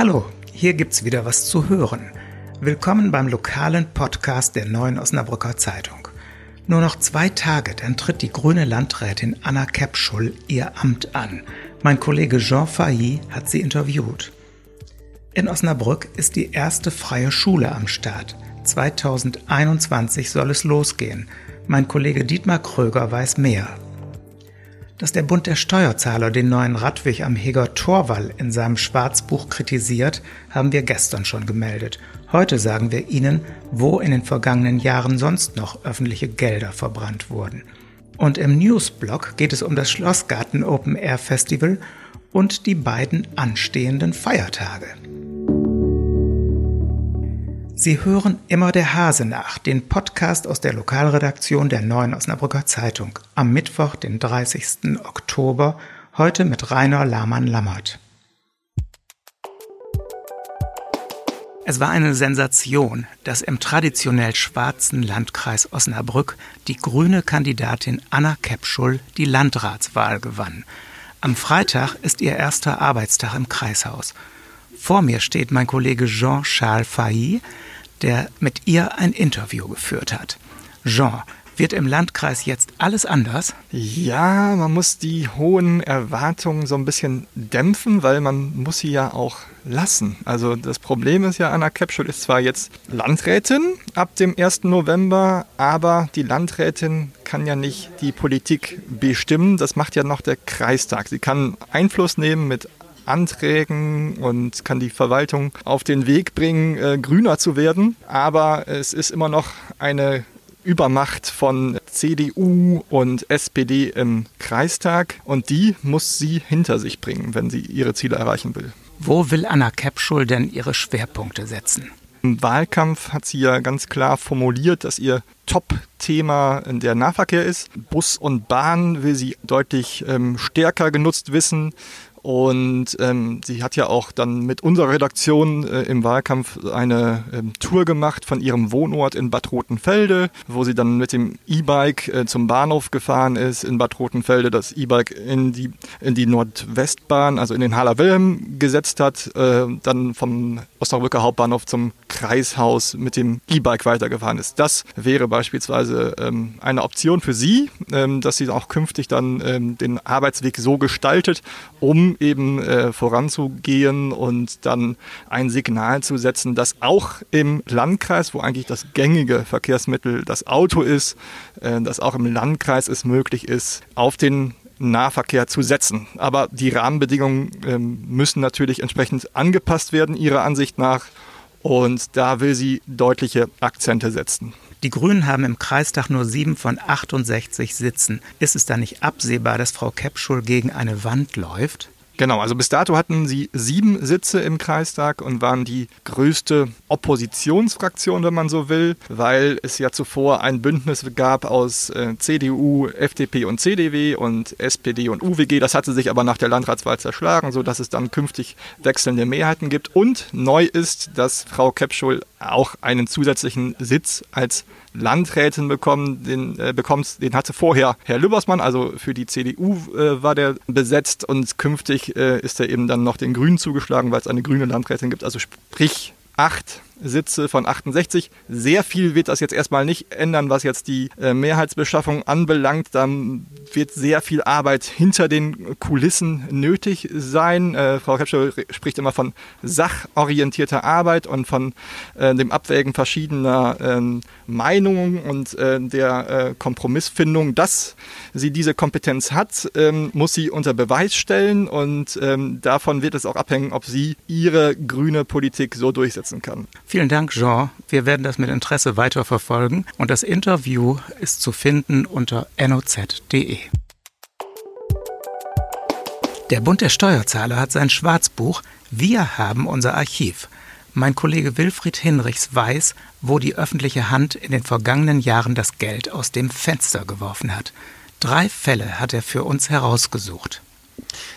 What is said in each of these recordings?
Hallo, hier gibt's wieder was zu hören. Willkommen beim lokalen Podcast der Neuen Osnabrücker Zeitung. Nur noch zwei Tage, dann tritt die grüne Landrätin Anna Kepschul ihr Amt an. Mein Kollege Jean Failly hat sie interviewt. In Osnabrück ist die erste freie Schule am Start. 2021 soll es losgehen. Mein Kollege Dietmar Kröger weiß mehr. Dass der Bund der Steuerzahler den neuen Radweg am Heger Torwall in seinem Schwarzbuch kritisiert, haben wir gestern schon gemeldet. Heute sagen wir Ihnen, wo in den vergangenen Jahren sonst noch öffentliche Gelder verbrannt wurden. Und im Newsblog geht es um das Schlossgarten Open Air Festival und die beiden anstehenden Feiertage. Sie hören immer der Hase nach, den Podcast aus der Lokalredaktion der Neuen Osnabrücker Zeitung. Am Mittwoch, den 30. Oktober, heute mit Rainer Lahmann-Lammert. Es war eine Sensation, dass im traditionell schwarzen Landkreis Osnabrück die grüne Kandidatin Anna Kepschul die Landratswahl gewann. Am Freitag ist ihr erster Arbeitstag im Kreishaus. Vor mir steht mein Kollege Jean-Charles Failly, der mit ihr ein Interview geführt hat. Jean, wird im Landkreis jetzt alles anders? Ja, man muss die hohen Erwartungen so ein bisschen dämpfen, weil man muss sie ja auch lassen. Also das Problem ist ja, Anna Kepschul ist zwar jetzt Landrätin ab dem 1. November, aber die Landrätin kann ja nicht die Politik bestimmen. Das macht ja noch der Kreistag. Sie kann Einfluss nehmen mit Anträgen und kann die Verwaltung auf den Weg bringen, äh, grüner zu werden. Aber es ist immer noch eine Übermacht von CDU und SPD im Kreistag und die muss sie hinter sich bringen, wenn sie ihre Ziele erreichen will. Wo will Anna Kepschul denn ihre Schwerpunkte setzen? Im Wahlkampf hat sie ja ganz klar formuliert, dass ihr Top-Thema der Nahverkehr ist. Bus und Bahn will sie deutlich ähm, stärker genutzt wissen. Und ähm, sie hat ja auch dann mit unserer Redaktion äh, im Wahlkampf eine ähm, Tour gemacht von ihrem Wohnort in Bad Rotenfelde, wo sie dann mit dem E-Bike äh, zum Bahnhof gefahren ist in Bad Rotenfelde, das E-Bike in die, in die Nordwestbahn, also in den Haller Wilhelm gesetzt hat, äh, dann vom Osnabrücker Hauptbahnhof zum Kreishaus mit dem E-Bike weitergefahren ist. Das wäre beispielsweise ähm, eine Option für sie, ähm, dass sie auch künftig dann ähm, den Arbeitsweg so gestaltet, um eben äh, voranzugehen und dann ein Signal zu setzen, dass auch im Landkreis, wo eigentlich das gängige Verkehrsmittel das Auto ist, äh, dass auch im Landkreis es möglich ist, auf den Nahverkehr zu setzen. Aber die Rahmenbedingungen äh, müssen natürlich entsprechend angepasst werden, ihrer Ansicht nach. Und da will sie deutliche Akzente setzen. Die Grünen haben im Kreistag nur sieben von 68 Sitzen. Ist es da nicht absehbar, dass Frau Kepschul gegen eine Wand läuft? Genau, also bis dato hatten sie sieben Sitze im Kreistag und waren die größte Oppositionsfraktion, wenn man so will, weil es ja zuvor ein Bündnis gab aus äh, CDU, FDP und CDW und SPD und UWG. Das hatte sich aber nach der Landratswahl zerschlagen, sodass es dann künftig wechselnde Mehrheiten gibt. Und neu ist, dass Frau Kepschul auch einen zusätzlichen Sitz als Landrätin bekommen, den, äh, bekommt, den hatte vorher Herr Lübbersmann, also für die CDU äh, war der besetzt und künftig äh, ist er eben dann noch den Grünen zugeschlagen, weil es eine grüne Landrätin gibt. Also sprich acht Sitze von 68. Sehr viel wird das jetzt erstmal nicht ändern, was jetzt die äh, Mehrheitsbeschaffung anbelangt. Dann wird sehr viel Arbeit hinter den Kulissen nötig sein. Äh, Frau Kepscher spricht immer von sachorientierter Arbeit und von äh, dem Abwägen verschiedener ähm, Meinungen und äh, der äh, Kompromissfindung. Dass sie diese Kompetenz hat, ähm, muss sie unter Beweis stellen und ähm, davon wird es auch abhängen, ob sie ihre grüne Politik so durchsetzen kann. Vielen Dank, Jean. Wir werden das mit Interesse weiterverfolgen und das Interview ist zu finden unter noz.de. Der Bund der Steuerzahler hat sein Schwarzbuch Wir haben unser Archiv. Mein Kollege Wilfried Hinrichs weiß, wo die öffentliche Hand in den vergangenen Jahren das Geld aus dem Fenster geworfen hat. Drei Fälle hat er für uns herausgesucht.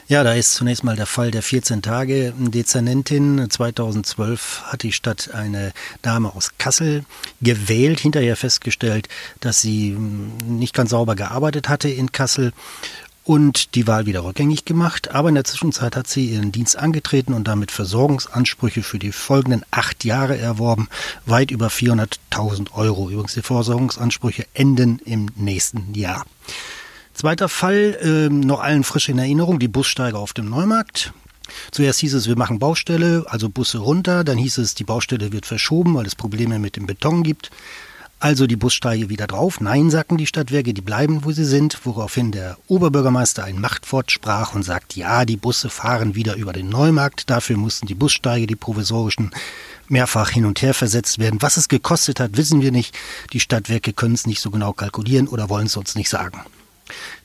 Ja, da ist zunächst mal der Fall der 14 Tage Dezernentin. 2012 hat die Stadt eine Dame aus Kassel gewählt, hinterher festgestellt, dass sie hm, nicht ganz sauber gearbeitet hatte in Kassel und die Wahl wieder rückgängig gemacht. Aber in der Zwischenzeit hat sie ihren Dienst angetreten und damit Versorgungsansprüche für die folgenden acht Jahre erworben, weit über 400.000 Euro. Übrigens, die Versorgungsansprüche enden im nächsten Jahr. Zweiter Fall, äh, noch allen frisch in Erinnerung, die Bussteiger auf dem Neumarkt. Zuerst hieß es, wir machen Baustelle, also Busse runter. Dann hieß es, die Baustelle wird verschoben, weil es Probleme mit dem Beton gibt. Also die Bussteige wieder drauf. Nein, sagten die Stadtwerke, die bleiben, wo sie sind. Woraufhin der Oberbürgermeister ein Machtwort sprach und sagt, ja, die Busse fahren wieder über den Neumarkt. Dafür mussten die Bussteige, die provisorischen, mehrfach hin und her versetzt werden. Was es gekostet hat, wissen wir nicht. Die Stadtwerke können es nicht so genau kalkulieren oder wollen es uns nicht sagen.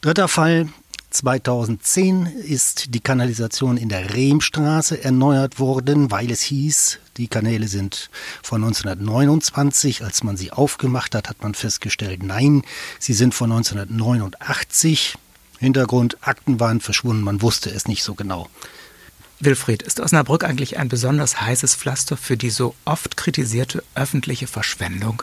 Dritter Fall, 2010 ist die Kanalisation in der Rehmstraße erneuert worden, weil es hieß, die Kanäle sind von 1929. Als man sie aufgemacht hat, hat man festgestellt, nein, sie sind von 1989. Hintergrund, Akten waren verschwunden, man wusste es nicht so genau. Wilfried, ist Osnabrück eigentlich ein besonders heißes Pflaster für die so oft kritisierte öffentliche Verschwendung?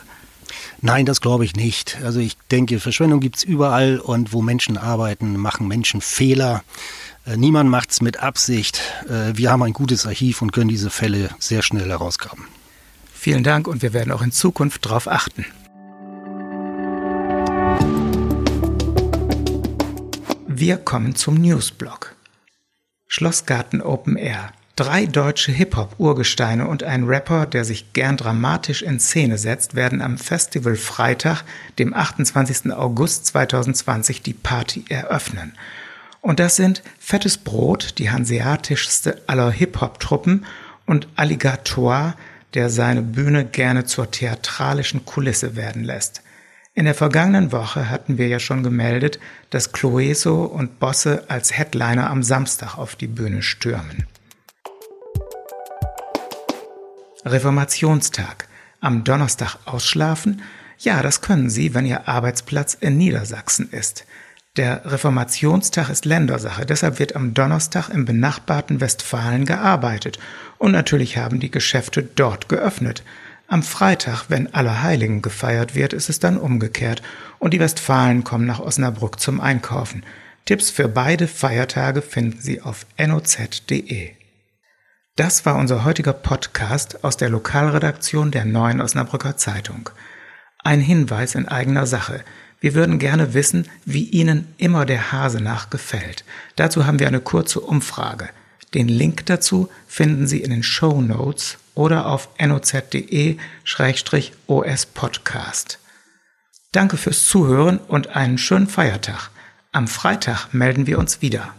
Nein, das glaube ich nicht. Also ich denke, Verschwendung gibt es überall und wo Menschen arbeiten, machen Menschen Fehler. Äh, niemand macht es mit Absicht. Äh, wir haben ein gutes Archiv und können diese Fälle sehr schnell herausgraben. Vielen Dank und wir werden auch in Zukunft darauf achten. Wir kommen zum Newsblog. Schlossgarten Open Air Drei deutsche Hip-Hop-Urgesteine und ein Rapper, der sich gern dramatisch in Szene setzt, werden am Festival Freitag, dem 28. August 2020, die Party eröffnen. Und das sind Fettes Brot, die hanseatischste aller Hip-Hop-Truppen, und Alligator, der seine Bühne gerne zur theatralischen Kulisse werden lässt. In der vergangenen Woche hatten wir ja schon gemeldet, dass Cloeso und Bosse als Headliner am Samstag auf die Bühne stürmen. Reformationstag. Am Donnerstag ausschlafen? Ja, das können Sie, wenn Ihr Arbeitsplatz in Niedersachsen ist. Der Reformationstag ist Ländersache, deshalb wird am Donnerstag im benachbarten Westfalen gearbeitet und natürlich haben die Geschäfte dort geöffnet. Am Freitag, wenn Allerheiligen gefeiert wird, ist es dann umgekehrt und die Westfalen kommen nach Osnabrück zum Einkaufen. Tipps für beide Feiertage finden Sie auf noz.de. Das war unser heutiger Podcast aus der Lokalredaktion der Neuen Osnabrücker Zeitung. Ein Hinweis in eigener Sache. Wir würden gerne wissen, wie Ihnen immer der Hase nach gefällt. Dazu haben wir eine kurze Umfrage. Den Link dazu finden Sie in den Show Notes oder auf noz.de-os Podcast. Danke fürs Zuhören und einen schönen Feiertag. Am Freitag melden wir uns wieder.